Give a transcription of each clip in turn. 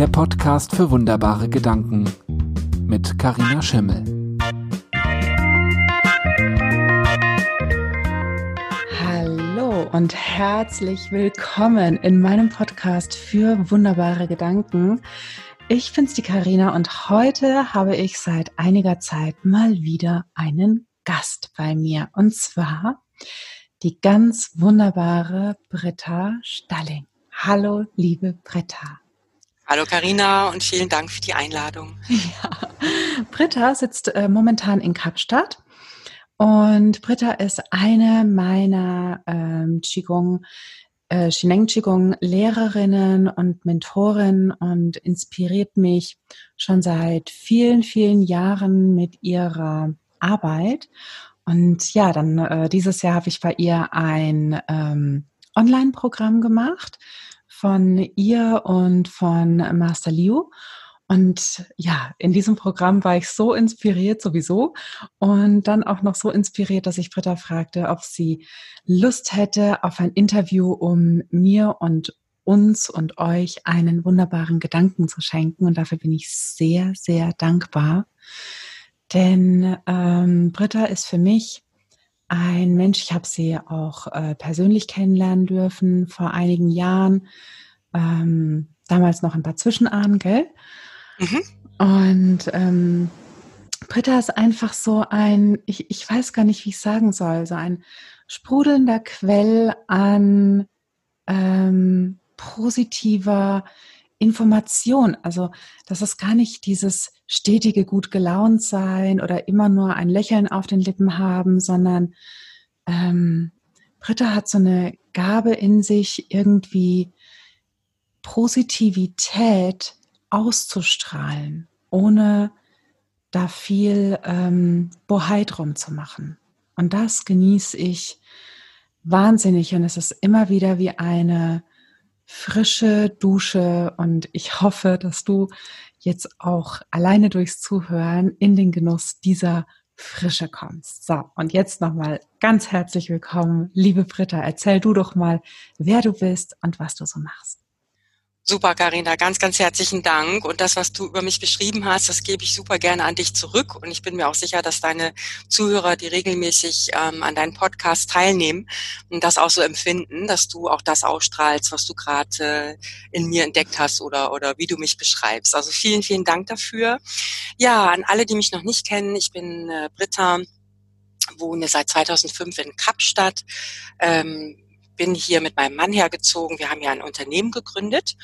der Podcast für wunderbare Gedanken mit Karina Schimmel. Hallo und herzlich willkommen in meinem Podcast für wunderbare Gedanken. Ich bin's die Karina und heute habe ich seit einiger Zeit mal wieder einen Gast bei mir und zwar die ganz wunderbare Britta Stalling. Hallo, liebe Britta. Hallo Karina und vielen Dank für die Einladung. Ja. Britta sitzt äh, momentan in Kapstadt und Britta ist eine meiner ähm, Qigong äh, Shineng Qigong Lehrerinnen und Mentorin und inspiriert mich schon seit vielen, vielen Jahren mit ihrer Arbeit. Und ja, dann äh, dieses Jahr habe ich bei ihr ein ähm, Online-Programm gemacht von ihr und von Master Liu. Und ja, in diesem Programm war ich so inspiriert sowieso und dann auch noch so inspiriert, dass ich Britta fragte, ob sie Lust hätte auf ein Interview, um mir und uns und euch einen wunderbaren Gedanken zu schenken. Und dafür bin ich sehr, sehr dankbar. Denn ähm, Britta ist für mich ein Mensch, ich habe sie auch äh, persönlich kennenlernen dürfen vor einigen Jahren, ähm, damals noch ein paar Zwischenahnen, gell? Mhm. Und ähm, Britta ist einfach so ein, ich, ich weiß gar nicht, wie ich sagen soll, so ein sprudelnder Quell an ähm, positiver Information. Also das ist gar nicht dieses stetige gut gelaunt sein oder immer nur ein Lächeln auf den Lippen haben, sondern ähm, Britta hat so eine Gabe in sich, irgendwie Positivität auszustrahlen, ohne da viel ähm, Bohai drum zu machen. Und das genieße ich wahnsinnig und es ist immer wieder wie eine frische Dusche und ich hoffe, dass du jetzt auch alleine durchs Zuhören in den Genuss dieser Frische kommst. So, und jetzt nochmal ganz herzlich willkommen, liebe Britta. Erzähl du doch mal, wer du bist und was du so machst. Super, Karina, ganz, ganz herzlichen Dank. Und das, was du über mich beschrieben hast, das gebe ich super gerne an dich zurück. Und ich bin mir auch sicher, dass deine Zuhörer, die regelmäßig ähm, an deinen Podcast teilnehmen, und das auch so empfinden, dass du auch das ausstrahlst, was du gerade äh, in mir entdeckt hast oder, oder wie du mich beschreibst. Also vielen, vielen Dank dafür. Ja, an alle, die mich noch nicht kennen, ich bin äh, Britta, wohne seit 2005 in Kapstadt. Ähm, bin hier mit meinem Mann hergezogen. Wir haben ja ein Unternehmen gegründet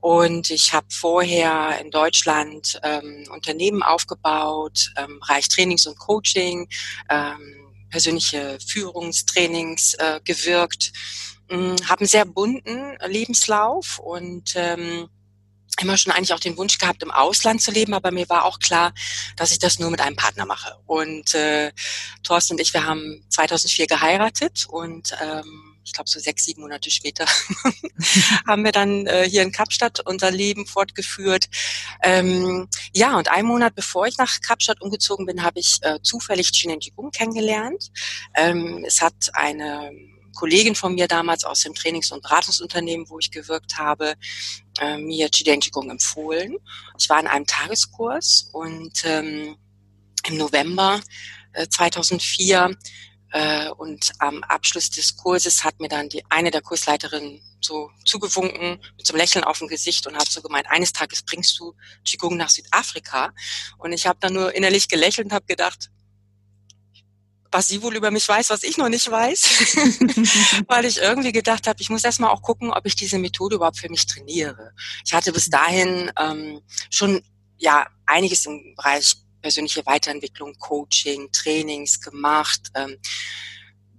und ich habe vorher in Deutschland ähm, Unternehmen aufgebaut, ähm, Bereich Trainings und Coaching, ähm, persönliche Führungstrainings äh, gewirkt, ähm, habe einen sehr bunten Lebenslauf und ähm, immer schon eigentlich auch den Wunsch gehabt, im Ausland zu leben, aber mir war auch klar, dass ich das nur mit einem Partner mache. Und äh, Thorsten und ich, wir haben 2004 geheiratet und ähm, ich glaube so sechs, sieben Monate später, haben wir dann äh, hier in Kapstadt unser Leben fortgeführt. Ähm, ja, und einen Monat bevor ich nach Kapstadt umgezogen bin, habe ich äh, zufällig Chinen Jigong kennengelernt. Ähm, es hat eine Kollegin von mir damals aus dem Trainings- und Beratungsunternehmen, wo ich gewirkt habe, äh, mir Chiden Jigong empfohlen. Ich war in einem Tageskurs und ähm, im November äh, 2004 äh, und am Abschluss des Kurses hat mir dann die eine der Kursleiterinnen so zugewunken mit so einem Lächeln auf dem Gesicht und hat so gemeint, eines Tages bringst du Qigong nach Südafrika. Und ich habe dann nur innerlich gelächelt und habe gedacht, was sie wohl über mich weiß, was ich noch nicht weiß, weil ich irgendwie gedacht habe, ich muss erstmal auch gucken, ob ich diese Methode überhaupt für mich trainiere. Ich hatte bis dahin ähm, schon ja einiges im Bereich persönliche Weiterentwicklung, Coaching, Trainings gemacht. Ähm,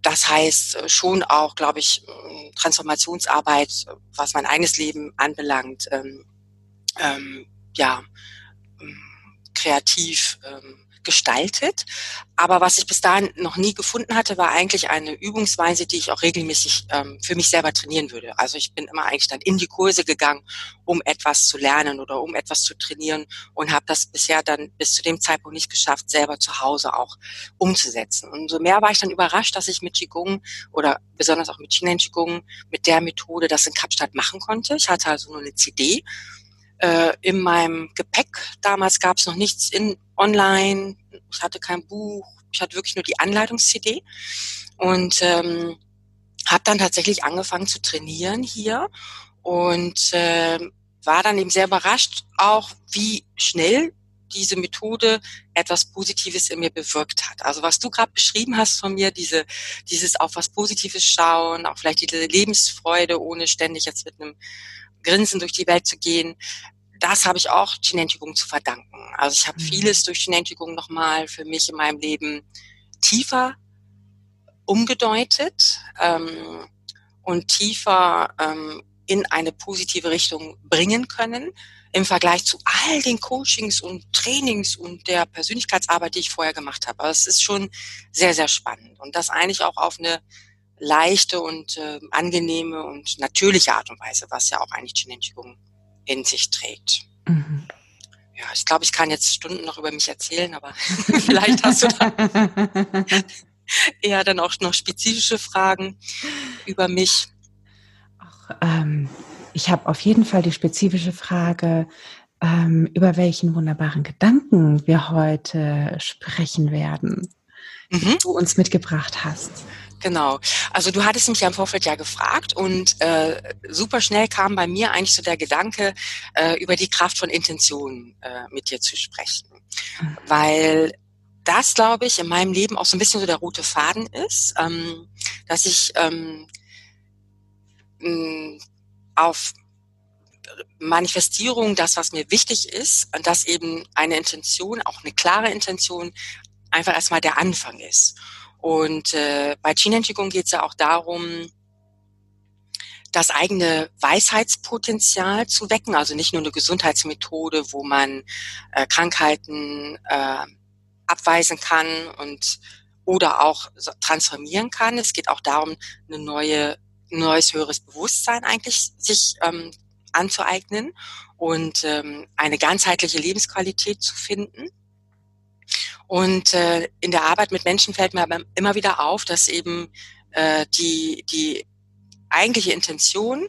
das heißt äh, schon auch, glaube ich, äh, Transformationsarbeit, was mein eigenes Leben anbelangt, ähm, ähm, ja, kreativ gestaltet. Aber was ich bis dahin noch nie gefunden hatte, war eigentlich eine Übungsweise, die ich auch regelmäßig ähm, für mich selber trainieren würde. Also ich bin immer eigentlich dann in die Kurse gegangen, um etwas zu lernen oder um etwas zu trainieren und habe das bisher dann bis zu dem Zeitpunkt nicht geschafft, selber zu Hause auch umzusetzen. Und so mehr war ich dann überrascht, dass ich mit Qigong oder besonders auch mit Qigong mit der Methode das in Kapstadt machen konnte. Ich hatte also nur eine CD äh, in meinem Gepäck. Damals gab es noch nichts in online. Ich hatte kein Buch. Ich hatte wirklich nur die Anleitungs-CD und ähm, habe dann tatsächlich angefangen zu trainieren hier und äh, war dann eben sehr überrascht, auch wie schnell diese Methode etwas Positives in mir bewirkt hat. Also was du gerade beschrieben hast von mir, diese, dieses auf was Positives schauen, auch vielleicht diese Lebensfreude, ohne ständig jetzt mit einem Grinsen durch die Welt zu gehen, das habe ich auch Chinentigung zu verdanken. Also ich habe mhm. vieles durch Chinentigung nochmal für mich in meinem Leben tiefer umgedeutet ähm, und tiefer ähm, in eine positive Richtung bringen können im Vergleich zu all den Coachings und Trainings und der Persönlichkeitsarbeit, die ich vorher gemacht habe. Aber es ist schon sehr, sehr spannend und das eigentlich auch auf eine leichte und äh, angenehme und natürliche Art und Weise, was ja auch eigentlich Chinentigung in sich trägt. Mhm. Ja, ich glaube, ich kann jetzt Stunden noch über mich erzählen, aber vielleicht hast du da eher dann auch noch spezifische Fragen über mich. Ach, ähm, ich habe auf jeden Fall die spezifische Frage, ähm, über welchen wunderbaren Gedanken wir heute sprechen werden, mhm. die du uns mitgebracht hast. Genau. Also du hattest mich ja im Vorfeld ja gefragt und äh, super schnell kam bei mir eigentlich so der Gedanke, äh, über die Kraft von Intentionen äh, mit dir zu sprechen. Mhm. Weil das, glaube ich, in meinem Leben auch so ein bisschen so der rote Faden ist, ähm, dass ich ähm, auf Manifestierung, das, was mir wichtig ist, und dass eben eine Intention, auch eine klare Intention, einfach erstmal der Anfang ist. Und äh, bei Qigong geht es ja auch darum, das eigene Weisheitspotenzial zu wecken, also nicht nur eine Gesundheitsmethode, wo man äh, Krankheiten äh, abweisen kann und oder auch transformieren kann. Es geht auch darum, eine neue, ein neues höheres Bewusstsein eigentlich sich ähm, anzueignen und ähm, eine ganzheitliche Lebensqualität zu finden. Und äh, in der Arbeit mit Menschen fällt mir aber immer wieder auf, dass eben äh, die, die eigentliche Intention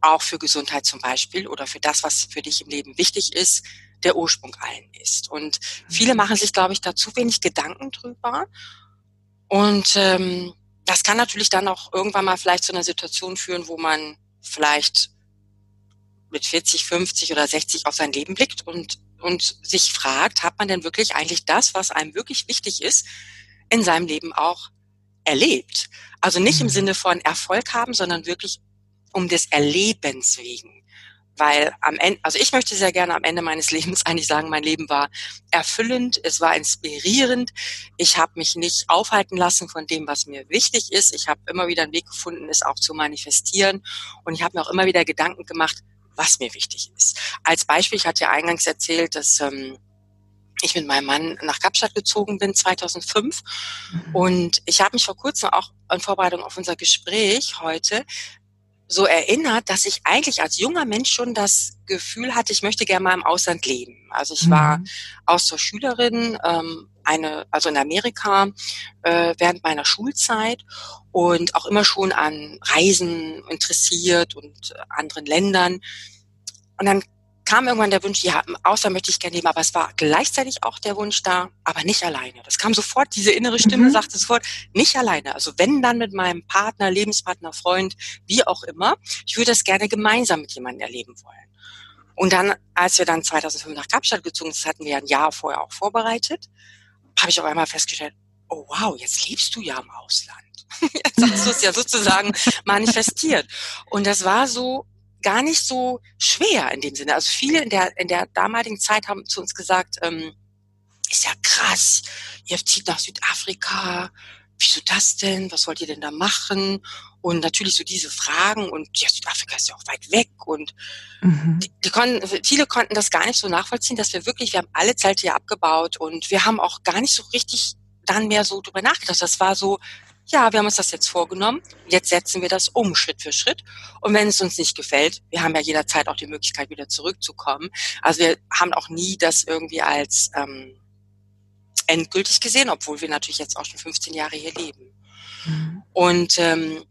auch für Gesundheit zum Beispiel oder für das, was für dich im Leben wichtig ist, der Ursprung allen ist. Und viele machen sich, glaube ich, da zu wenig Gedanken drüber. Und ähm, das kann natürlich dann auch irgendwann mal vielleicht zu einer Situation führen, wo man vielleicht mit 40, 50 oder 60 auf sein Leben blickt und, und sich fragt, hat man denn wirklich eigentlich das, was einem wirklich wichtig ist, in seinem Leben auch erlebt? Also nicht im mhm. Sinne von Erfolg haben, sondern wirklich um des Erlebens wegen. Weil am Ende, also ich möchte sehr gerne am Ende meines Lebens eigentlich sagen, mein Leben war erfüllend, es war inspirierend. Ich habe mich nicht aufhalten lassen von dem, was mir wichtig ist. Ich habe immer wieder einen Weg gefunden, es auch zu manifestieren. Und ich habe mir auch immer wieder Gedanken gemacht, was mir wichtig ist. Als Beispiel, ich hatte ja eingangs erzählt, dass ähm, ich mit meinem Mann nach Kapstadt gezogen bin 2005 mhm. und ich habe mich vor kurzem auch in Vorbereitung auf unser Gespräch heute so erinnert, dass ich eigentlich als junger Mensch schon das Gefühl hatte, ich möchte gerne mal im Ausland leben. Also ich war mhm. Austauschschülerin, ähm, eine, also in Amerika äh, während meiner Schulzeit und auch immer schon an Reisen interessiert und äh, anderen Ländern. Und dann kam irgendwann der Wunsch, ja, im Ausland möchte ich gerne leben, aber es war gleichzeitig auch der Wunsch da, aber nicht alleine. Das kam sofort, diese innere Stimme mhm. sagte sofort, nicht alleine. Also wenn dann mit meinem Partner, Lebenspartner, Freund, wie auch immer, ich würde das gerne gemeinsam mit jemandem erleben wollen. Und dann, als wir dann 2005 nach Kapstadt gezogen sind, das hatten wir ein Jahr vorher auch vorbereitet, habe ich auf einmal festgestellt, oh wow, jetzt lebst du ja im Ausland. Jetzt hast du es ja sozusagen manifestiert. Und das war so gar nicht so schwer in dem Sinne. Also viele in der, in der damaligen Zeit haben zu uns gesagt, ähm, ist ja krass, ihr zieht nach Südafrika, wieso das denn? Was wollt ihr denn da machen? Und natürlich so diese Fragen und ja, Südafrika ist ja auch weit weg und mhm. die, die konnten, viele konnten das gar nicht so nachvollziehen, dass wir wirklich, wir haben alle Zelte hier abgebaut und wir haben auch gar nicht so richtig dann mehr so drüber nachgedacht. Das war so, ja, wir haben uns das jetzt vorgenommen, jetzt setzen wir das um, Schritt für Schritt. Und wenn es uns nicht gefällt, wir haben ja jederzeit auch die Möglichkeit, wieder zurückzukommen. Also wir haben auch nie das irgendwie als ähm, endgültig gesehen, obwohl wir natürlich jetzt auch schon 15 Jahre hier leben. Mhm. Und ähm,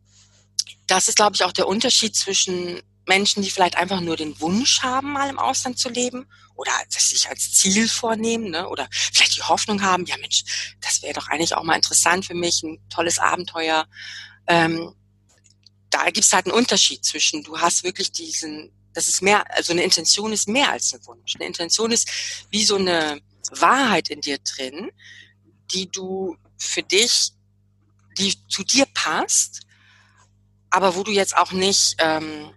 das ist, glaube ich, auch der Unterschied zwischen Menschen, die vielleicht einfach nur den Wunsch haben, mal im Ausland zu leben oder das sich als Ziel vornehmen ne? oder vielleicht die Hoffnung haben, ja Mensch, das wäre doch eigentlich auch mal interessant für mich, ein tolles Abenteuer. Ähm, da gibt es halt einen Unterschied zwischen, du hast wirklich diesen, das ist mehr, also eine Intention ist mehr als ein Wunsch. Eine Intention ist wie so eine Wahrheit in dir drin, die du für dich, die zu dir passt, aber wo du jetzt auch nicht, ähm,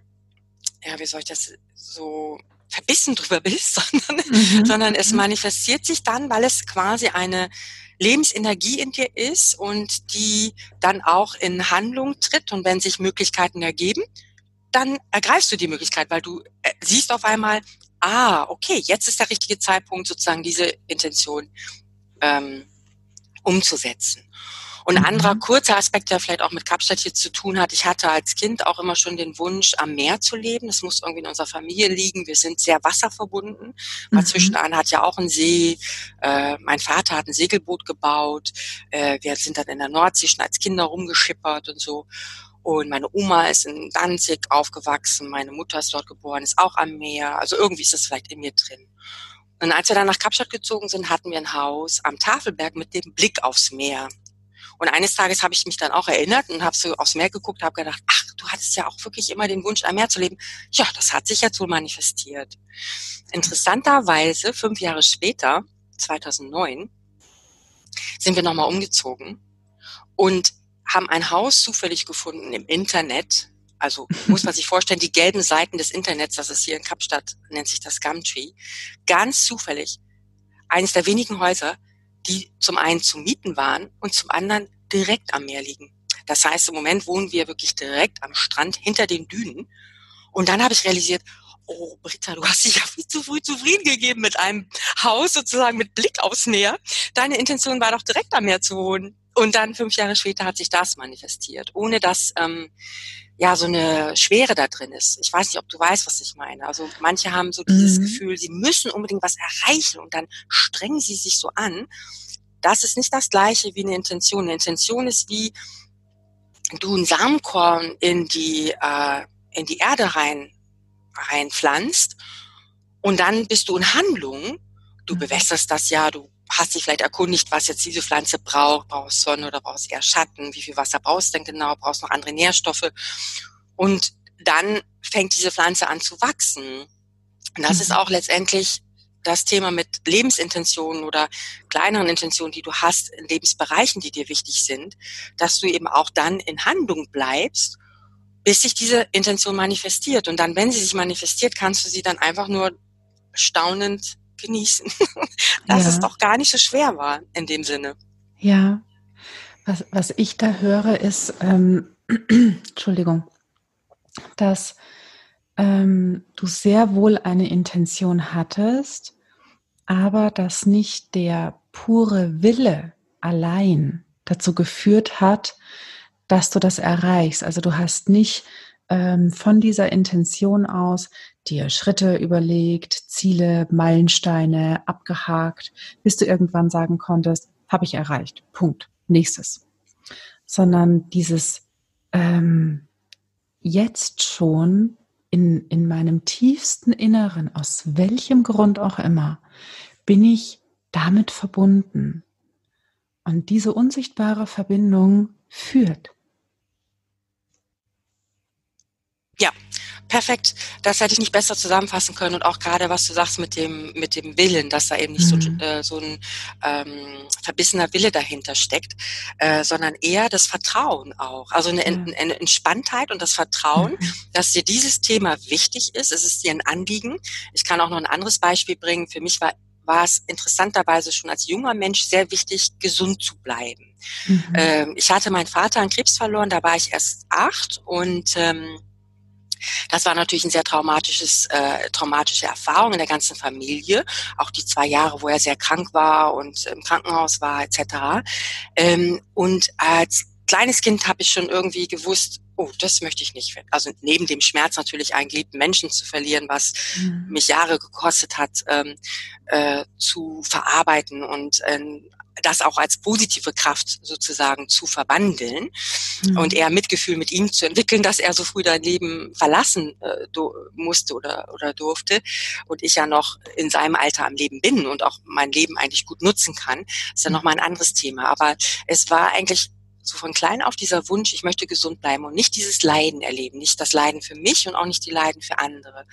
ja, wie soll ich das so verbissen drüber bist, sondern, mhm. sondern es mhm. manifestiert sich dann, weil es quasi eine Lebensenergie in dir ist und die dann auch in Handlung tritt. Und wenn sich Möglichkeiten ergeben, dann ergreifst du die Möglichkeit, weil du äh, siehst auf einmal, ah, okay, jetzt ist der richtige Zeitpunkt, sozusagen diese Intention ähm, umzusetzen. Und ein mhm. anderer kurzer Aspekt, der vielleicht auch mit Kapstadt hier zu tun hat, ich hatte als Kind auch immer schon den Wunsch, am Meer zu leben. Das muss irgendwie in unserer Familie liegen. Wir sind sehr wasserverbunden. Mhm. Mal zwischenan hat ja auch ein See. Äh, mein Vater hat ein Segelboot gebaut. Äh, wir sind dann in der Nordsee schon als Kinder rumgeschippert und so. Und meine Oma ist in Danzig aufgewachsen, meine Mutter ist dort geboren, ist auch am Meer. Also irgendwie ist das vielleicht in mir drin. Und als wir dann nach Kapstadt gezogen sind, hatten wir ein Haus am Tafelberg mit dem Blick aufs Meer. Und eines Tages habe ich mich dann auch erinnert und habe so aufs Meer geguckt, habe gedacht, ach, du hattest ja auch wirklich immer den Wunsch, am Meer zu leben. Ja, das hat sich jetzt wohl manifestiert. Interessanterweise, fünf Jahre später, 2009, sind wir nochmal umgezogen und haben ein Haus zufällig gefunden im Internet. Also muss man sich vorstellen, die gelben Seiten des Internets, das ist hier in Kapstadt, nennt sich das Gumtree. Ganz zufällig. Eines der wenigen Häuser, die zum einen zu mieten waren und zum anderen direkt am Meer liegen. Das heißt, im Moment wohnen wir wirklich direkt am Strand hinter den Dünen. Und dann habe ich realisiert, oh Britta, du hast dich ja viel zu früh zufrieden gegeben mit einem Haus sozusagen mit Blick aufs Meer. Deine Intention war doch direkt am Meer zu wohnen. Und dann fünf Jahre später hat sich das manifestiert, ohne dass ähm, ja so eine Schwere da drin ist. Ich weiß nicht, ob du weißt, was ich meine. Also manche haben so dieses mhm. Gefühl, sie müssen unbedingt was erreichen und dann strengen sie sich so an. Das ist nicht das gleiche wie eine Intention. Eine Intention ist wie du ein Samenkorn in die äh, in die Erde rein reinpflanzt und dann bist du in Handlung. Du mhm. bewässerst das ja, du hast dich vielleicht erkundigt, was jetzt diese Pflanze braucht. Brauchst Sonne oder brauchst eher Schatten? Wie viel Wasser brauchst du denn genau? Brauchst noch andere Nährstoffe? Und dann fängt diese Pflanze an zu wachsen. Und das mhm. ist auch letztendlich das Thema mit Lebensintentionen oder kleineren Intentionen, die du hast in Lebensbereichen, die dir wichtig sind, dass du eben auch dann in Handlung bleibst, bis sich diese Intention manifestiert. Und dann, wenn sie sich manifestiert, kannst du sie dann einfach nur staunend genießen. Dass ja. es doch gar nicht so schwer war in dem Sinne. Ja. Was, was ich da höre, ist, ähm, Entschuldigung, dass ähm, du sehr wohl eine Intention hattest, aber dass nicht der pure Wille allein dazu geführt hat, dass du das erreichst. Also du hast nicht ähm, von dieser Intention aus dir Schritte überlegt, Ziele, Meilensteine abgehakt, bis du irgendwann sagen konntest, habe ich erreicht. Punkt. Nächstes. Sondern dieses ähm, jetzt schon in, in meinem tiefsten Inneren, aus welchem Grund auch immer, bin ich damit verbunden. Und diese unsichtbare Verbindung führt. Ja, perfekt. Das hätte ich nicht besser zusammenfassen können und auch gerade was du sagst mit dem mit dem Willen, dass da eben nicht mhm. so, äh, so ein ähm, verbissener Wille dahinter steckt, äh, sondern eher das Vertrauen auch. Also eine, mhm. eine Entspanntheit und das Vertrauen, mhm. dass dir dieses Thema wichtig ist. Es ist dir ein Anliegen. Ich kann auch noch ein anderes Beispiel bringen. Für mich war war es interessanterweise schon als junger Mensch sehr wichtig, gesund zu bleiben. Mhm. Ähm, ich hatte meinen Vater an Krebs verloren, da war ich erst acht und ähm, das war natürlich ein sehr traumatisches, äh, traumatische Erfahrung in der ganzen Familie. Auch die zwei Jahre, wo er sehr krank war und im Krankenhaus war, etc. Ähm, und als kleines Kind habe ich schon irgendwie gewusst, oh, das möchte ich nicht. Also neben dem Schmerz natürlich einen geliebten Menschen zu verlieren, was mhm. mich Jahre gekostet hat, ähm, äh, zu verarbeiten und ähm, das auch als positive Kraft sozusagen zu verwandeln mhm. und eher Mitgefühl mit ihm zu entwickeln, dass er so früh dein Leben verlassen äh, musste oder, oder durfte und ich ja noch in seinem Alter am Leben bin und auch mein Leben eigentlich gut nutzen kann, ist ja nochmal ein anderes Thema. Aber es war eigentlich so von klein auf dieser Wunsch, ich möchte gesund bleiben und nicht dieses Leiden erleben, nicht das Leiden für mich und auch nicht die Leiden für andere.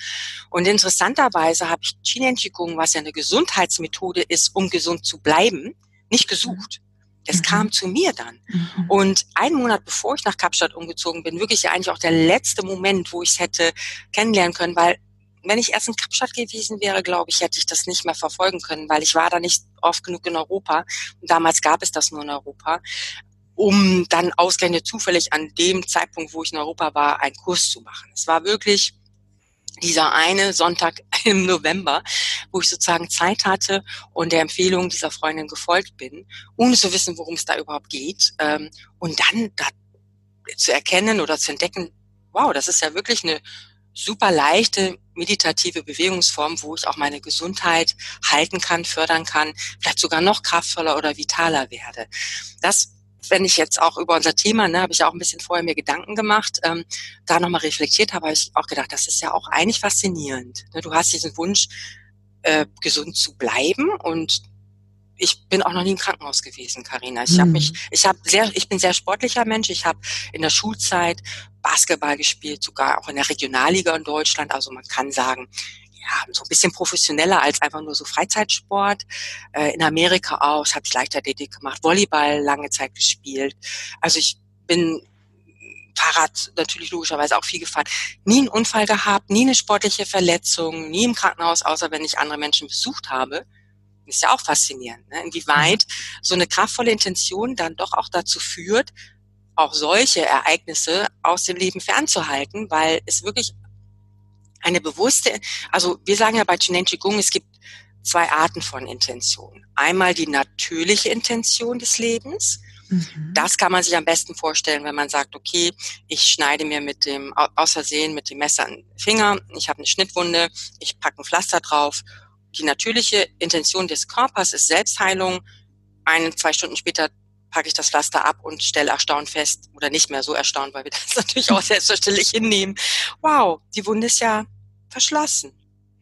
Und interessanterweise habe ich Chinen Qigong, was ja eine Gesundheitsmethode ist, um gesund zu bleiben, nicht gesucht. Es mhm. kam zu mir dann. Mhm. Und einen Monat bevor ich nach Kapstadt umgezogen bin, wirklich ja eigentlich auch der letzte Moment, wo ich es hätte kennenlernen können, weil wenn ich erst in Kapstadt gewesen wäre, glaube ich, hätte ich das nicht mehr verfolgen können, weil ich war da nicht oft genug in Europa. Und damals gab es das nur in Europa, um dann ausgerechnet zufällig an dem Zeitpunkt, wo ich in Europa war, einen Kurs zu machen. Es war wirklich dieser eine Sonntag im November, wo ich sozusagen Zeit hatte und der Empfehlung dieser Freundin gefolgt bin, ohne zu wissen, worum es da überhaupt geht. Ähm, und dann da zu erkennen oder zu entdecken, wow, das ist ja wirklich eine super leichte meditative Bewegungsform, wo ich auch meine Gesundheit halten kann, fördern kann, vielleicht sogar noch kraftvoller oder vitaler werde. Das wenn ich jetzt auch über unser Thema, ne, habe ich auch ein bisschen vorher mir Gedanken gemacht, ähm, da nochmal reflektiert habe, habe ich auch gedacht, das ist ja auch eigentlich faszinierend. Ne? Du hast diesen Wunsch, äh, gesund zu bleiben und ich bin auch noch nie im Krankenhaus gewesen, Karina. Ich hm. habe mich, ich habe sehr, ich bin sehr sportlicher Mensch. Ich habe in der Schulzeit Basketball gespielt, sogar auch in der Regionalliga in Deutschland. Also man kann sagen, ja, so ein bisschen professioneller als einfach nur so Freizeitsport. Äh, in Amerika auch, ich habe Leichtathletik gemacht, Volleyball lange Zeit gespielt. Also ich bin Fahrrad natürlich logischerweise auch viel gefahren. Nie einen Unfall gehabt, nie eine sportliche Verletzung, nie im Krankenhaus, außer wenn ich andere Menschen besucht habe. Ist ja auch faszinierend, ne? inwieweit mhm. so eine kraftvolle Intention dann doch auch dazu führt, auch solche Ereignisse aus dem Leben fernzuhalten, weil es wirklich eine bewusste, also wir sagen ja bei Chinen Qigong, es gibt zwei Arten von Intention. Einmal die natürliche Intention des Lebens. Mhm. Das kann man sich am besten vorstellen, wenn man sagt, okay, ich schneide mir mit dem, aus Versehen mit dem Messer einen Finger, ich habe eine Schnittwunde, ich packe ein Pflaster drauf. Die natürliche Intention des Körpers ist Selbstheilung. Ein, zwei Stunden später packe ich das Pflaster ab und stelle erstaunt fest, oder nicht mehr so erstaunt, weil wir das natürlich auch selbstverständlich hinnehmen. Wow, die Wunde ist ja verschlossen.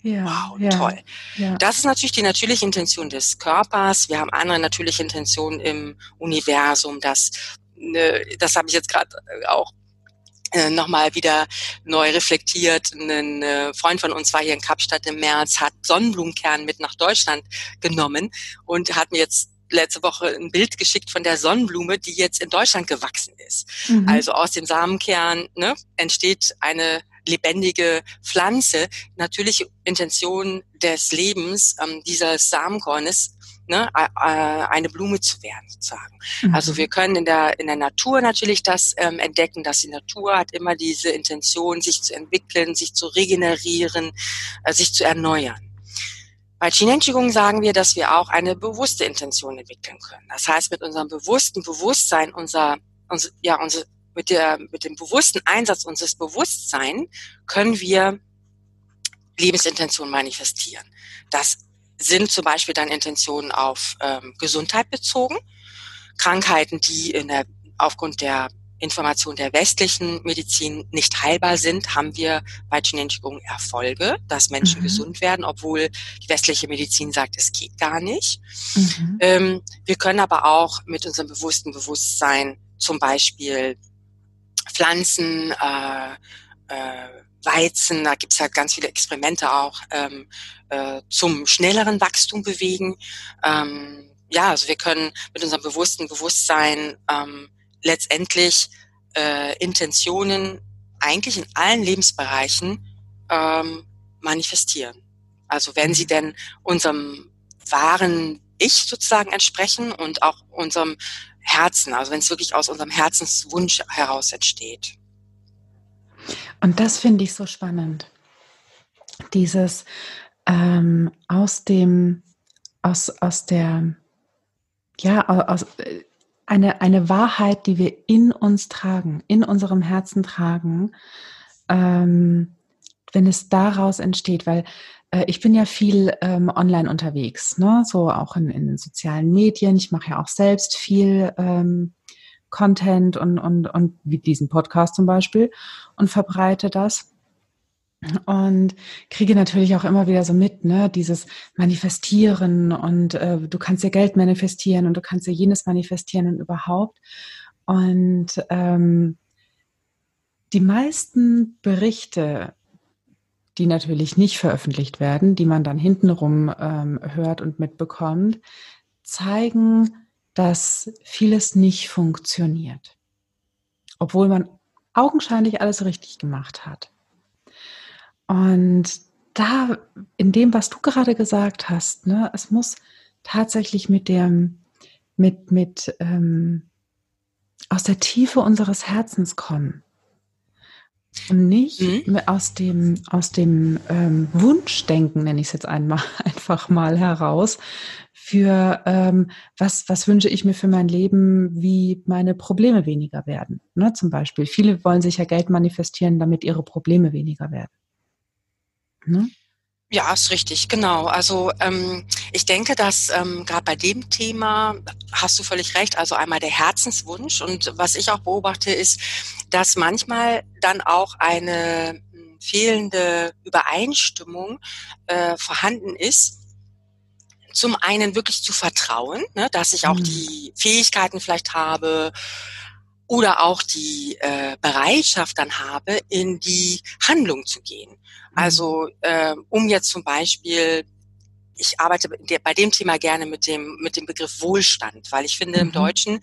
Ja, wow, ja, toll. Ja. Das ist natürlich die natürliche Intention des Körpers. Wir haben andere natürliche Intentionen im Universum. Das, ne, das habe ich jetzt gerade äh, auch äh, nochmal wieder neu reflektiert. Ein äh, Freund von uns war hier in Kapstadt im März, hat Sonnenblumenkern mit nach Deutschland genommen und hat mir jetzt letzte Woche ein Bild geschickt von der Sonnenblume, die jetzt in Deutschland gewachsen ist. Mhm. Also aus dem Samenkern ne, entsteht eine lebendige Pflanze. Natürliche Intention des Lebens ähm, dieses Samenkornes ne, eine Blume zu werden, sozusagen. Mhm. Also wir können in der, in der Natur natürlich das ähm, entdecken, dass die Natur hat immer diese Intention, sich zu entwickeln, sich zu regenerieren, äh, sich zu erneuern. Bei Chinen Qigong sagen wir, dass wir auch eine bewusste Intention entwickeln können. Das heißt, mit unserem bewussten Bewusstsein, unser, unser, ja, unser, mit, der, mit dem bewussten Einsatz unseres Bewusstseins können wir Lebensintentionen manifestieren. Das sind zum Beispiel dann Intentionen auf ähm, Gesundheit bezogen, Krankheiten, die in der, aufgrund der Information der westlichen Medizin nicht heilbar sind, haben wir bei Genetikum Erfolge, dass Menschen mhm. gesund werden, obwohl die westliche Medizin sagt, es geht gar nicht. Mhm. Ähm, wir können aber auch mit unserem bewussten Bewusstsein zum Beispiel Pflanzen, äh, äh, Weizen, da gibt's ja ganz viele Experimente auch, ähm, äh, zum schnelleren Wachstum bewegen. Ähm, ja, also wir können mit unserem bewussten Bewusstsein ähm, letztendlich äh, Intentionen eigentlich in allen Lebensbereichen ähm, manifestieren. Also wenn sie denn unserem wahren Ich sozusagen entsprechen und auch unserem Herzen, also wenn es wirklich aus unserem Herzenswunsch heraus entsteht. Und das finde ich so spannend. Dieses ähm, aus dem, aus, aus der, ja, aus, eine, eine Wahrheit, die wir in uns tragen, in unserem Herzen tragen, ähm, wenn es daraus entsteht, weil äh, ich bin ja viel ähm, online unterwegs, ne? so auch in, in den sozialen Medien. Ich mache ja auch selbst viel ähm, Content und, und, und wie diesen Podcast zum Beispiel und verbreite das. Und kriege natürlich auch immer wieder so mit, ne, dieses Manifestieren und äh, du kannst ja Geld manifestieren und du kannst ja jenes manifestieren und überhaupt. Und ähm, die meisten Berichte, die natürlich nicht veröffentlicht werden, die man dann hintenrum ähm, hört und mitbekommt, zeigen, dass vieles nicht funktioniert, obwohl man augenscheinlich alles richtig gemacht hat. Und da, in dem, was du gerade gesagt hast, ne, es muss tatsächlich mit dem, mit, mit, ähm, aus der Tiefe unseres Herzens kommen. Und nicht mhm. aus dem, aus dem ähm, Wunschdenken, nenne ich es jetzt einmal, einfach mal heraus, für ähm, was, was wünsche ich mir für mein Leben, wie meine Probleme weniger werden. Ne, zum Beispiel. Viele wollen sich ja Geld manifestieren, damit ihre Probleme weniger werden. Ne? Ja, ist richtig, genau. Also ähm, ich denke, dass ähm, gerade bei dem Thema hast du völlig recht. Also einmal der Herzenswunsch und was ich auch beobachte ist, dass manchmal dann auch eine hm, fehlende Übereinstimmung äh, vorhanden ist. Zum einen wirklich zu vertrauen, ne, dass ich auch mhm. die Fähigkeiten vielleicht habe, oder auch die äh, Bereitschaft dann habe, in die Handlung zu gehen. Also äh, um jetzt zum Beispiel ich arbeite bei dem Thema gerne mit dem, mit dem Begriff Wohlstand, weil ich finde, mhm. im Deutschen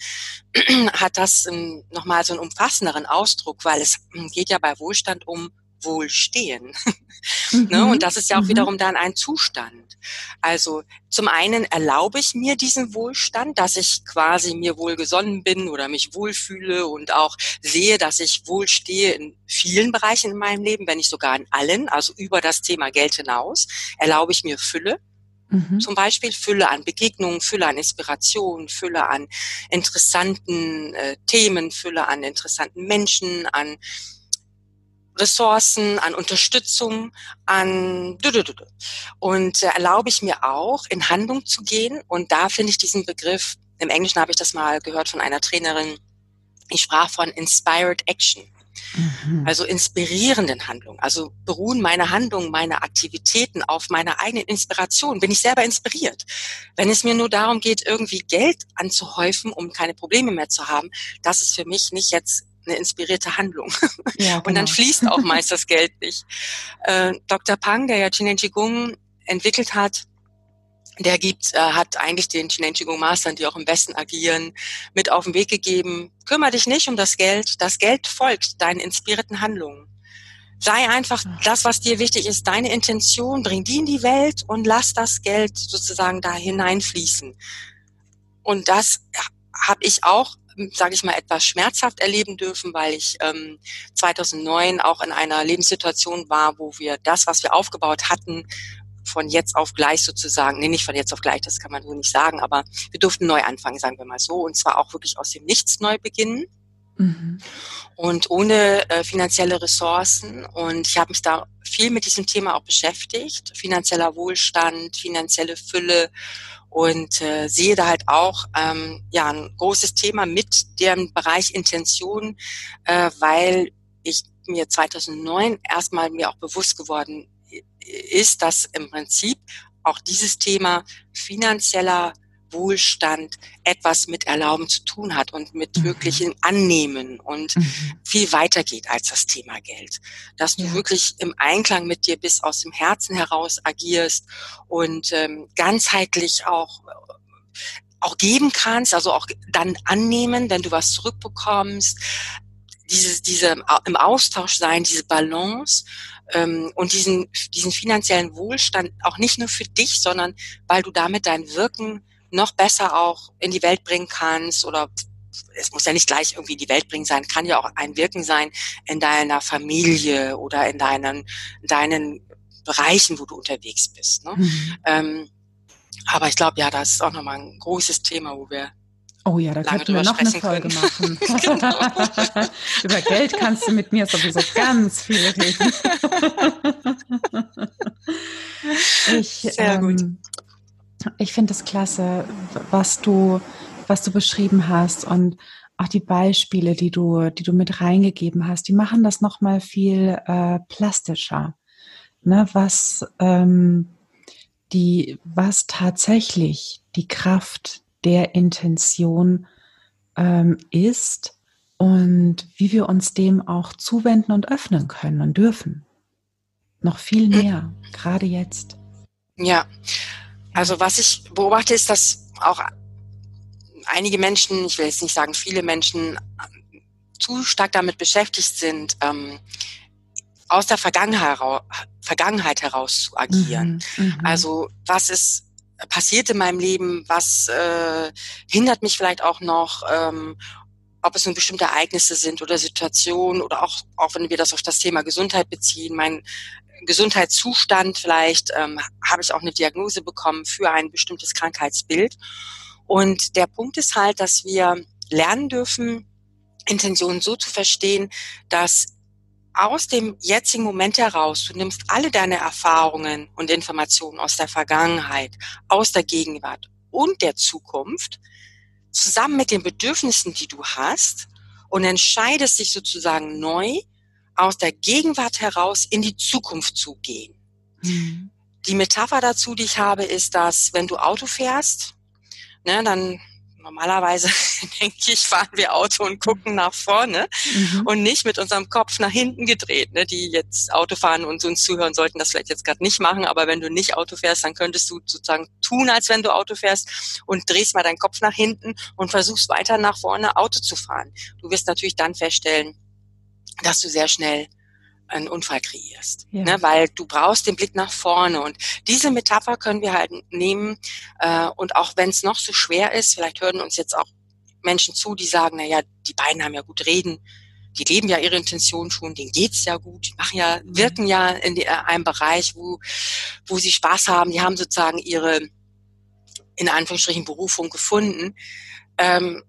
hat das ähm, nochmal so einen umfassenderen Ausdruck, weil es ähm, geht ja bei Wohlstand um Wohlstehen. Mhm. ne? Und das ist ja auch mhm. wiederum dann ein Zustand. Also zum einen erlaube ich mir diesen Wohlstand, dass ich quasi mir wohlgesonnen bin oder mich wohlfühle und auch sehe, dass ich wohlstehe in vielen Bereichen in meinem Leben, wenn nicht sogar in allen, also über das Thema Geld hinaus, erlaube ich mir Fülle. Mhm. Zum Beispiel Fülle an Begegnungen, Fülle an Inspiration, Fülle an interessanten äh, Themen, Fülle an interessanten Menschen, an Ressourcen, an Unterstützung, an und äh, erlaube ich mir auch in Handlung zu gehen und da finde ich diesen Begriff im Englischen habe ich das mal gehört von einer Trainerin. Ich sprach von inspired action. Mhm. Also inspirierenden Handlungen. Also beruhen meine Handlungen, meine Aktivitäten auf meiner eigenen Inspiration. Bin ich selber inspiriert? Wenn es mir nur darum geht, irgendwie Geld anzuhäufen, um keine Probleme mehr zu haben, das ist für mich nicht jetzt eine inspirierte Handlung. Ja, genau. Und dann genau. fließt auch meist das Geld nicht. Äh, Dr. Pang, der ja Chinen Qigong entwickelt hat, der gibt, äh, hat eigentlich den Chinen Qigong Mastern, die auch im Westen agieren, mit auf den Weg gegeben. Kümmere dich nicht um das Geld. Das Geld folgt deinen inspirierten Handlungen. Sei einfach das, was dir wichtig ist, deine Intention, bring die in die Welt und lass das Geld sozusagen da hineinfließen. Und das habe ich auch sage ich mal, etwas schmerzhaft erleben dürfen, weil ich ähm, 2009 auch in einer Lebenssituation war, wo wir das, was wir aufgebaut hatten, von jetzt auf gleich sozusagen, nee, nicht von jetzt auf gleich, das kann man so nicht sagen, aber wir durften neu anfangen, sagen wir mal so, und zwar auch wirklich aus dem Nichts neu beginnen. Mhm. Und ohne äh, finanzielle Ressourcen. Und ich habe mich da viel mit diesem Thema auch beschäftigt. Finanzieller Wohlstand, finanzielle Fülle und äh, sehe da halt auch ähm, ja ein großes Thema mit dem Bereich Intention, äh, weil ich mir 2009 erstmal mir auch bewusst geworden ist, dass im Prinzip auch dieses Thema finanzieller Wohlstand etwas mit Erlauben zu tun hat und mit mhm. wirklichem Annehmen und mhm. viel weiter geht als das Thema Geld. Dass du ja. wirklich im Einklang mit dir bis aus dem Herzen heraus agierst und ähm, ganzheitlich auch auch geben kannst, also auch dann annehmen, wenn du was zurückbekommst, dieses, diese im Austausch sein, diese Balance ähm, und diesen, diesen finanziellen Wohlstand auch nicht nur für dich, sondern weil du damit dein Wirken noch besser auch in die Welt bringen kannst oder es muss ja nicht gleich irgendwie in die Welt bringen sein, kann ja auch ein Wirken sein in deiner Familie oder in deinen, deinen Bereichen, wo du unterwegs bist. Ne? Mhm. Ähm, aber ich glaube, ja, das ist auch nochmal ein großes Thema, wo wir Oh ja, da könnten wir noch eine Folge können. machen. genau. Über Geld kannst du mit mir sowieso ganz viel reden. ich, Sehr ähm, gut. Ich finde es klasse, was du, was du beschrieben hast und auch die Beispiele, die du, die du mit reingegeben hast, die machen das nochmal viel äh, plastischer. Ne, was, ähm, die, was tatsächlich die Kraft der Intention ähm, ist und wie wir uns dem auch zuwenden und öffnen können und dürfen. Noch viel hm. mehr, mhm. gerade jetzt. Ja, also was ich beobachte, ist, dass auch einige Menschen, ich will jetzt nicht sagen viele Menschen, zu stark damit beschäftigt sind, ähm, aus der Vergangenheit, heraus zu agieren. Mhm, mhm, also was ist passiert in meinem Leben, was äh, hindert mich vielleicht auch noch, ähm, ob es nun bestimmte Ereignisse sind oder Situationen oder auch, auch wenn wir das auf das Thema Gesundheit beziehen, mein Gesundheitszustand vielleicht, ähm, habe ich auch eine Diagnose bekommen für ein bestimmtes Krankheitsbild. Und der Punkt ist halt, dass wir lernen dürfen, Intentionen so zu verstehen, dass aus dem jetzigen Moment heraus, du nimmst alle deine Erfahrungen und Informationen aus der Vergangenheit, aus der Gegenwart und der Zukunft zusammen mit den Bedürfnissen, die du hast und entscheidest dich sozusagen neu aus der Gegenwart heraus in die Zukunft zu gehen. Mhm. Die Metapher dazu, die ich habe, ist, dass wenn du Auto fährst, ne, dann normalerweise denke ich, fahren wir Auto und gucken nach vorne mhm. und nicht mit unserem Kopf nach hinten gedreht. Ne? Die jetzt Auto fahren und uns zuhören sollten das vielleicht jetzt gerade nicht machen, aber wenn du nicht Auto fährst, dann könntest du sozusagen tun, als wenn du Auto fährst und drehst mal deinen Kopf nach hinten und versuchst weiter nach vorne Auto zu fahren. Du wirst natürlich dann feststellen, dass du sehr schnell einen Unfall kreierst, ja. ne? weil du brauchst den Blick nach vorne und diese Metapher können wir halt nehmen äh, und auch wenn es noch so schwer ist, vielleicht hören uns jetzt auch Menschen zu, die sagen, na ja, die beiden haben ja gut reden, die leben ja ihre Intention schon, denen geht's ja gut, die machen ja, mhm. wirken ja in äh, einem Bereich, wo, wo sie Spaß haben, die haben sozusagen ihre, in Anführungsstrichen, Berufung gefunden. Ähm,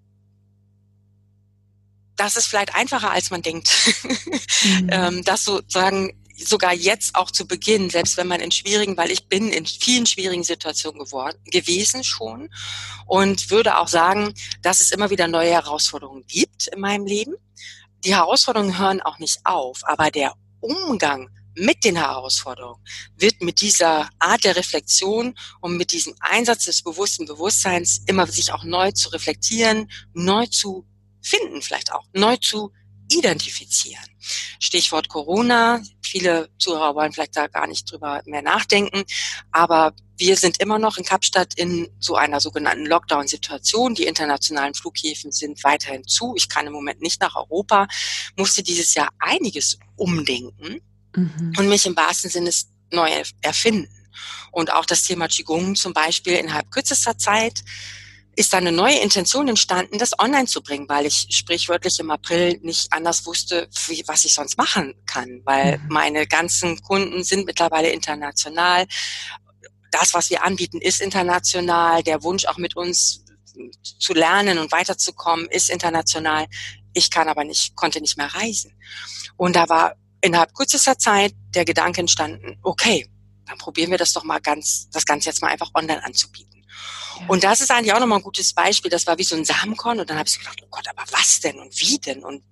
das ist vielleicht einfacher, als man denkt. Mhm. ähm, das sozusagen sogar jetzt auch zu Beginn, selbst wenn man in schwierigen, weil ich bin in vielen schwierigen Situationen geworden, gewesen schon und würde auch sagen, dass es immer wieder neue Herausforderungen gibt in meinem Leben. Die Herausforderungen hören auch nicht auf, aber der Umgang mit den Herausforderungen wird mit dieser Art der Reflexion und mit diesem Einsatz des bewussten Bewusstseins immer sich auch neu zu reflektieren, neu zu finden, vielleicht auch neu zu identifizieren. Stichwort Corona. Viele Zuhörer wollen vielleicht da gar nicht drüber mehr nachdenken, aber wir sind immer noch in Kapstadt in so einer sogenannten Lockdown-Situation. Die internationalen Flughäfen sind weiterhin zu. Ich kann im Moment nicht nach Europa, musste dieses Jahr einiges umdenken mhm. und mich im wahrsten Sinne neu erfinden. Und auch das Thema Qigong zum Beispiel innerhalb kürzester Zeit ist da eine neue Intention entstanden, das online zu bringen, weil ich sprichwörtlich im April nicht anders wusste, wie, was ich sonst machen kann, weil mhm. meine ganzen Kunden sind mittlerweile international. Das, was wir anbieten, ist international. Der Wunsch auch mit uns zu lernen und weiterzukommen ist international. Ich kann aber nicht, konnte nicht mehr reisen. Und da war innerhalb kürzester Zeit der Gedanke entstanden, okay, dann probieren wir das doch mal ganz, das Ganze jetzt mal einfach online anzubieten. Und das ist eigentlich auch nochmal ein gutes Beispiel. Das war wie so ein Samenkorn und dann habe ich gedacht, oh Gott, aber was denn und wie denn? Und,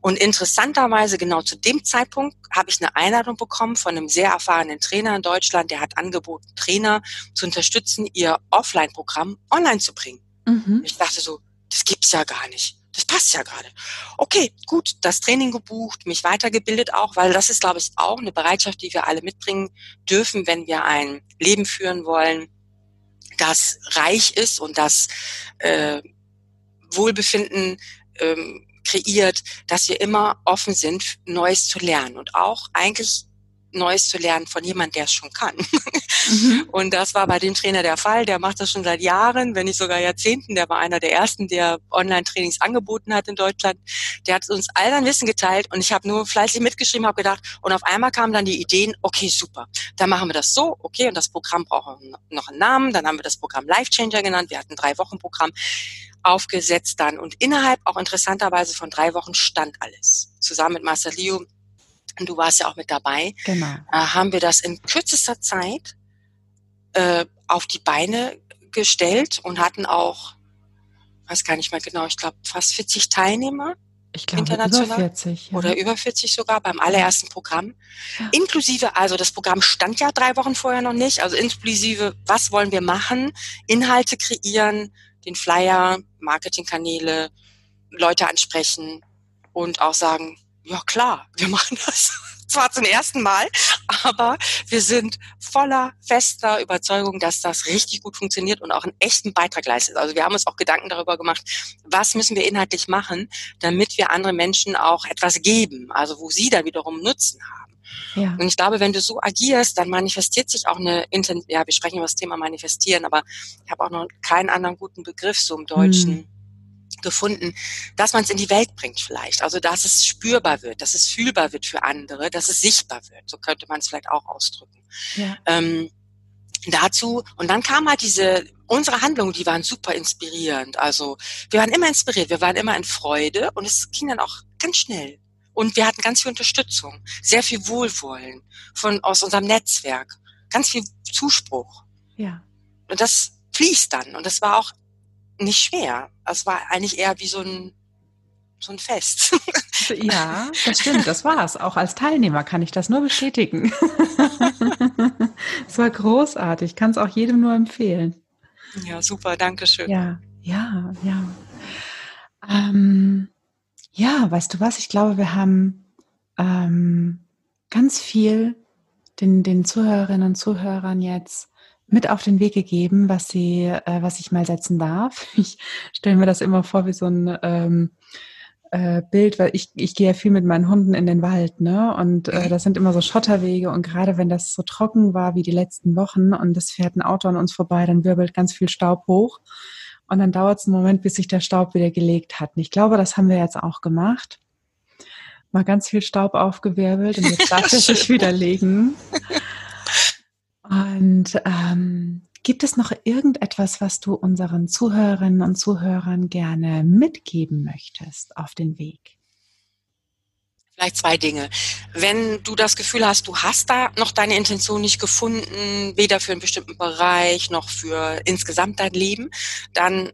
und interessanterweise genau zu dem Zeitpunkt habe ich eine Einladung bekommen von einem sehr erfahrenen Trainer in Deutschland, der hat angeboten, Trainer zu unterstützen, ihr Offline-Programm online zu bringen. Mhm. Ich dachte so, das gibt's ja gar nicht. Das passt ja gerade. Okay, gut, das Training gebucht, mich weitergebildet auch, weil das ist, glaube ich, auch eine Bereitschaft, die wir alle mitbringen dürfen, wenn wir ein Leben führen wollen, das reich ist und das äh, Wohlbefinden ähm, kreiert, dass wir immer offen sind, Neues zu lernen. Und auch eigentlich Neues zu lernen von jemand, der es schon kann. Mhm. Und das war bei dem Trainer der Fall. Der macht das schon seit Jahren, wenn nicht sogar Jahrzehnten. Der war einer der ersten, der Online-Trainings angeboten hat in Deutschland. Der hat uns all sein Wissen geteilt und ich habe nur fleißig mitgeschrieben, habe gedacht, und auf einmal kamen dann die Ideen, okay, super, dann machen wir das so, okay, und das Programm braucht noch einen Namen. Dann haben wir das Programm Life Changer genannt. Wir hatten ein drei Wochen Programm aufgesetzt dann. Und innerhalb auch interessanterweise von drei Wochen stand alles. Zusammen mit Marcelio, und du warst ja auch mit dabei, genau. äh, haben wir das in kürzester Zeit äh, auf die Beine gestellt und hatten auch, weiß gar nicht mehr genau, ich glaube fast 40 Teilnehmer. Ich glaube international über 40. Ja. Oder über 40 sogar beim allerersten Programm. Ja. Inklusive, also das Programm stand ja drei Wochen vorher noch nicht, also inklusive, was wollen wir machen, Inhalte kreieren, den Flyer, Marketingkanäle, Leute ansprechen und auch sagen, ja klar, wir machen das. Zwar zum ersten Mal, aber wir sind voller fester Überzeugung, dass das richtig gut funktioniert und auch einen echten Beitrag leistet. Also wir haben uns auch Gedanken darüber gemacht, was müssen wir inhaltlich machen, damit wir anderen Menschen auch etwas geben, also wo sie dann wiederum Nutzen haben. Ja. Und ich glaube, wenn du so agierst, dann manifestiert sich auch eine Inten ja, wir sprechen über das Thema manifestieren, aber ich habe auch noch keinen anderen guten Begriff so im Deutschen. Hm gefunden, dass man es in die Welt bringt vielleicht. Also dass es spürbar wird, dass es fühlbar wird für andere, dass es sichtbar wird. So könnte man es vielleicht auch ausdrücken. Ja. Ähm, dazu und dann kam halt diese unsere Handlungen, die waren super inspirierend. Also wir waren immer inspiriert, wir waren immer in Freude und es ging dann auch ganz schnell. Und wir hatten ganz viel Unterstützung, sehr viel Wohlwollen von, aus unserem Netzwerk, ganz viel Zuspruch. Ja. Und das fließt dann. Und das war auch nicht schwer. Es war eigentlich eher wie so ein, so ein Fest. Ja, das stimmt, das war's. Auch als Teilnehmer kann ich das nur bestätigen. Es war großartig, kann es auch jedem nur empfehlen. Ja, super, danke schön. Ja, ja, ja. Ähm, ja, weißt du was? Ich glaube, wir haben ähm, ganz viel den, den Zuhörerinnen und Zuhörern jetzt mit auf den Weg gegeben, was sie, äh, was ich mal setzen darf. Ich stelle mir das immer vor wie so ein ähm, äh, Bild, weil ich, ich gehe ja viel mit meinen Hunden in den Wald, ne? Und äh, das sind immer so Schotterwege und gerade wenn das so trocken war wie die letzten Wochen und es fährt ein Auto an uns vorbei, dann wirbelt ganz viel Staub hoch. Und dann dauert es einen Moment, bis sich der Staub wieder gelegt hat. Und ich glaube, das haben wir jetzt auch gemacht. Mal ganz viel Staub aufgewirbelt und jetzt darf er sich wieder legen. Und ähm, gibt es noch irgendetwas, was du unseren Zuhörerinnen und Zuhörern gerne mitgeben möchtest auf den Weg? Vielleicht zwei Dinge. Wenn du das Gefühl hast, du hast da noch deine Intention nicht gefunden, weder für einen bestimmten Bereich noch für insgesamt dein Leben, dann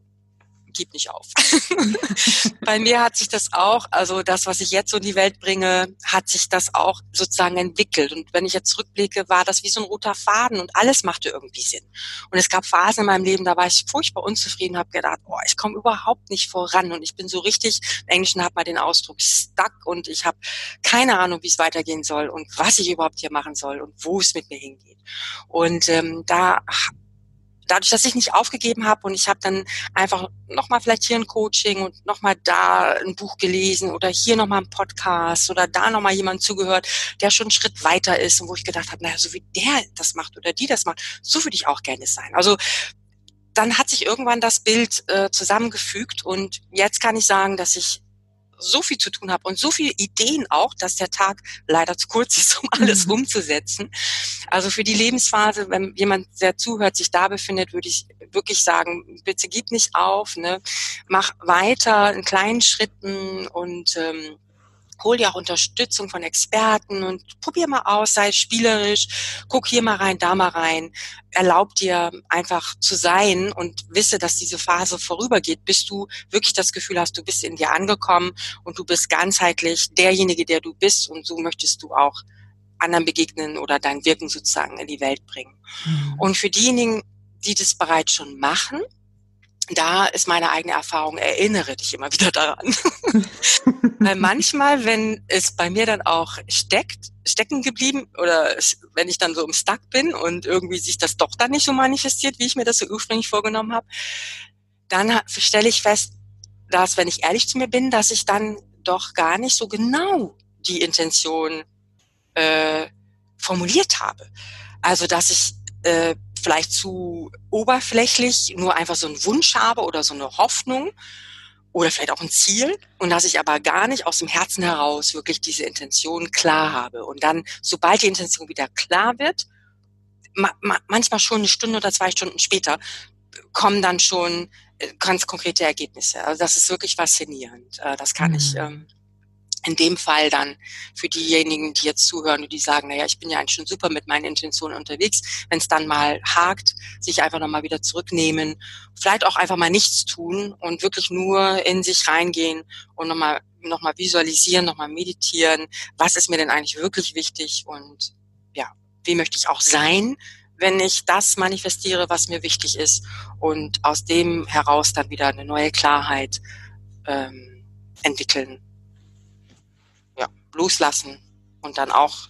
gib nicht auf. Bei mir hat sich das auch, also das, was ich jetzt so in die Welt bringe, hat sich das auch sozusagen entwickelt. Und wenn ich jetzt zurückblicke, war das wie so ein roter Faden und alles machte irgendwie Sinn. Und es gab Phasen in meinem Leben, da war ich furchtbar unzufrieden, habe gedacht, oh, ich komme überhaupt nicht voran und ich bin so richtig, im Englischen hat man den Ausdruck stuck und ich habe keine Ahnung, wie es weitergehen soll und was ich überhaupt hier machen soll und wo es mit mir hingeht. Und ähm, da dadurch, dass ich nicht aufgegeben habe und ich habe dann einfach nochmal vielleicht hier ein Coaching und nochmal da ein Buch gelesen oder hier nochmal ein Podcast oder da nochmal jemand zugehört, der schon einen Schritt weiter ist und wo ich gedacht habe, naja, so wie der das macht oder die das macht, so würde ich auch gerne sein. Also dann hat sich irgendwann das Bild äh, zusammengefügt und jetzt kann ich sagen, dass ich so viel zu tun habe und so viele Ideen auch, dass der Tag leider zu kurz ist, um alles mhm. umzusetzen. Also für die Lebensphase, wenn jemand, der zuhört, sich da befindet, würde ich wirklich sagen, bitte gib nicht auf, ne? mach weiter in kleinen Schritten und ähm, hol dir auch Unterstützung von Experten und probier mal aus, sei spielerisch, guck hier mal rein, da mal rein, erlaub dir einfach zu sein und wisse, dass diese Phase vorübergeht, bis du wirklich das Gefühl hast, du bist in dir angekommen und du bist ganzheitlich derjenige, der du bist und so möchtest du auch anderen begegnen oder dein Wirken sozusagen in die Welt bringen. Mhm. Und für diejenigen, die das bereits schon machen, da ist meine eigene Erfahrung, erinnere dich immer wieder daran. Weil manchmal, wenn es bei mir dann auch steckt, stecken geblieben oder wenn ich dann so im Stuck bin und irgendwie sich das doch dann nicht so manifestiert, wie ich mir das so ursprünglich vorgenommen habe, dann stelle ich fest, dass, wenn ich ehrlich zu mir bin, dass ich dann doch gar nicht so genau die Intention äh, formuliert habe. Also dass ich äh, vielleicht zu oberflächlich nur einfach so einen Wunsch habe oder so eine Hoffnung oder vielleicht auch ein Ziel und dass ich aber gar nicht aus dem Herzen heraus wirklich diese Intention klar habe. Und dann, sobald die Intention wieder klar wird, ma ma manchmal schon eine Stunde oder zwei Stunden später, kommen dann schon äh, ganz konkrete Ergebnisse. Also das ist wirklich faszinierend. Äh, das kann mhm. ich ähm, in dem Fall dann für diejenigen, die jetzt zuhören und die sagen, naja, ich bin ja eigentlich schon super mit meinen Intentionen unterwegs, wenn es dann mal hakt, sich einfach nochmal wieder zurücknehmen, vielleicht auch einfach mal nichts tun und wirklich nur in sich reingehen und nochmal noch mal visualisieren, nochmal meditieren, was ist mir denn eigentlich wirklich wichtig? Und ja, wie möchte ich auch sein, wenn ich das manifestiere, was mir wichtig ist? Und aus dem heraus dann wieder eine neue Klarheit ähm, entwickeln loslassen und dann auch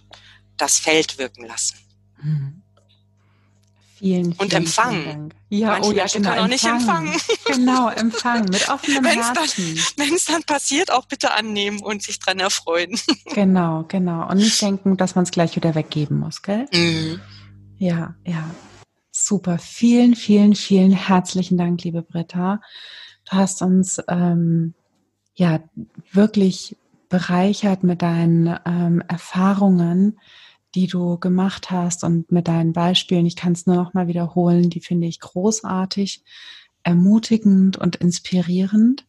das Feld wirken lassen. Mhm. Vielen, vielen, und empfangen. Ja, Manche oh ja, Menschen genau. können auch nicht empfangen. Genau, empfangen mit offenem Wenn's Herzen. Wenn es dann passiert, auch bitte annehmen und sich dran erfreuen. Genau, genau. Und nicht denken, dass man es gleich wieder weggeben muss, gell? Mhm. Ja, ja. Super. Vielen, vielen, vielen herzlichen Dank, liebe Britta. Du hast uns ähm, ja wirklich bereichert mit deinen ähm, Erfahrungen, die du gemacht hast und mit deinen Beispielen. Ich kann es nur noch mal wiederholen. Die finde ich großartig, ermutigend und inspirierend.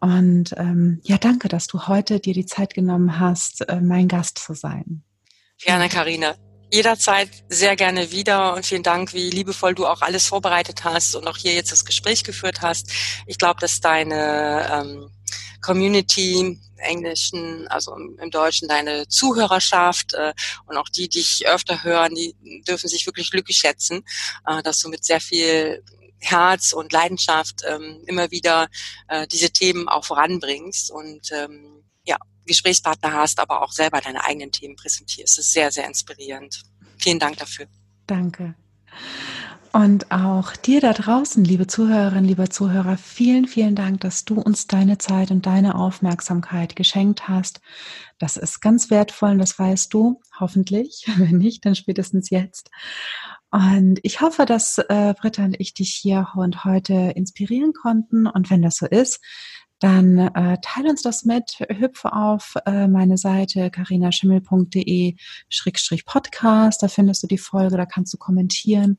Und ähm, ja, danke, dass du heute dir die Zeit genommen hast, äh, mein Gast zu sein. Gerne, Karina. Jederzeit sehr gerne wieder und vielen Dank, wie liebevoll du auch alles vorbereitet hast und auch hier jetzt das Gespräch geführt hast. Ich glaube, dass deine ähm, Community Englischen, also im, Deutschen deine Zuhörerschaft äh, und auch die, die dich öfter hören, die dürfen sich wirklich glücklich schätzen, äh, dass du mit sehr viel Herz und Leidenschaft ähm, immer wieder äh, diese Themen auch voranbringst und ähm, ja, Gesprächspartner hast, aber auch selber deine eigenen Themen präsentierst. Das ist sehr, sehr inspirierend. Vielen Dank dafür. Danke. Und auch dir da draußen, liebe Zuhörerinnen, lieber Zuhörer, vielen, vielen Dank, dass du uns deine Zeit und deine Aufmerksamkeit geschenkt hast. Das ist ganz wertvoll und das weißt du, hoffentlich. Wenn nicht, dann spätestens jetzt. Und ich hoffe, dass äh, Britta und ich dich hier und heute inspirieren konnten. Und wenn das so ist, dann äh, teile uns das mit, hüpfe auf äh, meine Seite carinaschimmel.de-podcast, da findest du die Folge, da kannst du kommentieren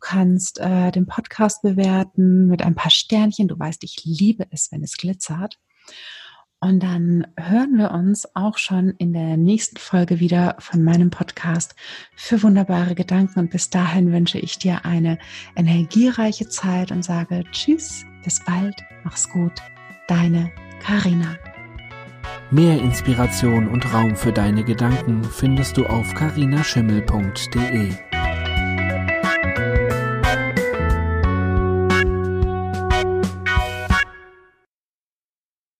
Du kannst äh, den Podcast bewerten mit ein paar Sternchen. Du weißt, ich liebe es, wenn es glitzert. Und dann hören wir uns auch schon in der nächsten Folge wieder von meinem Podcast für wunderbare Gedanken. Und bis dahin wünsche ich dir eine energiereiche Zeit und sage Tschüss, bis bald, mach's gut, deine Karina. Mehr Inspiration und Raum für deine Gedanken findest du auf carinaschimmel.de.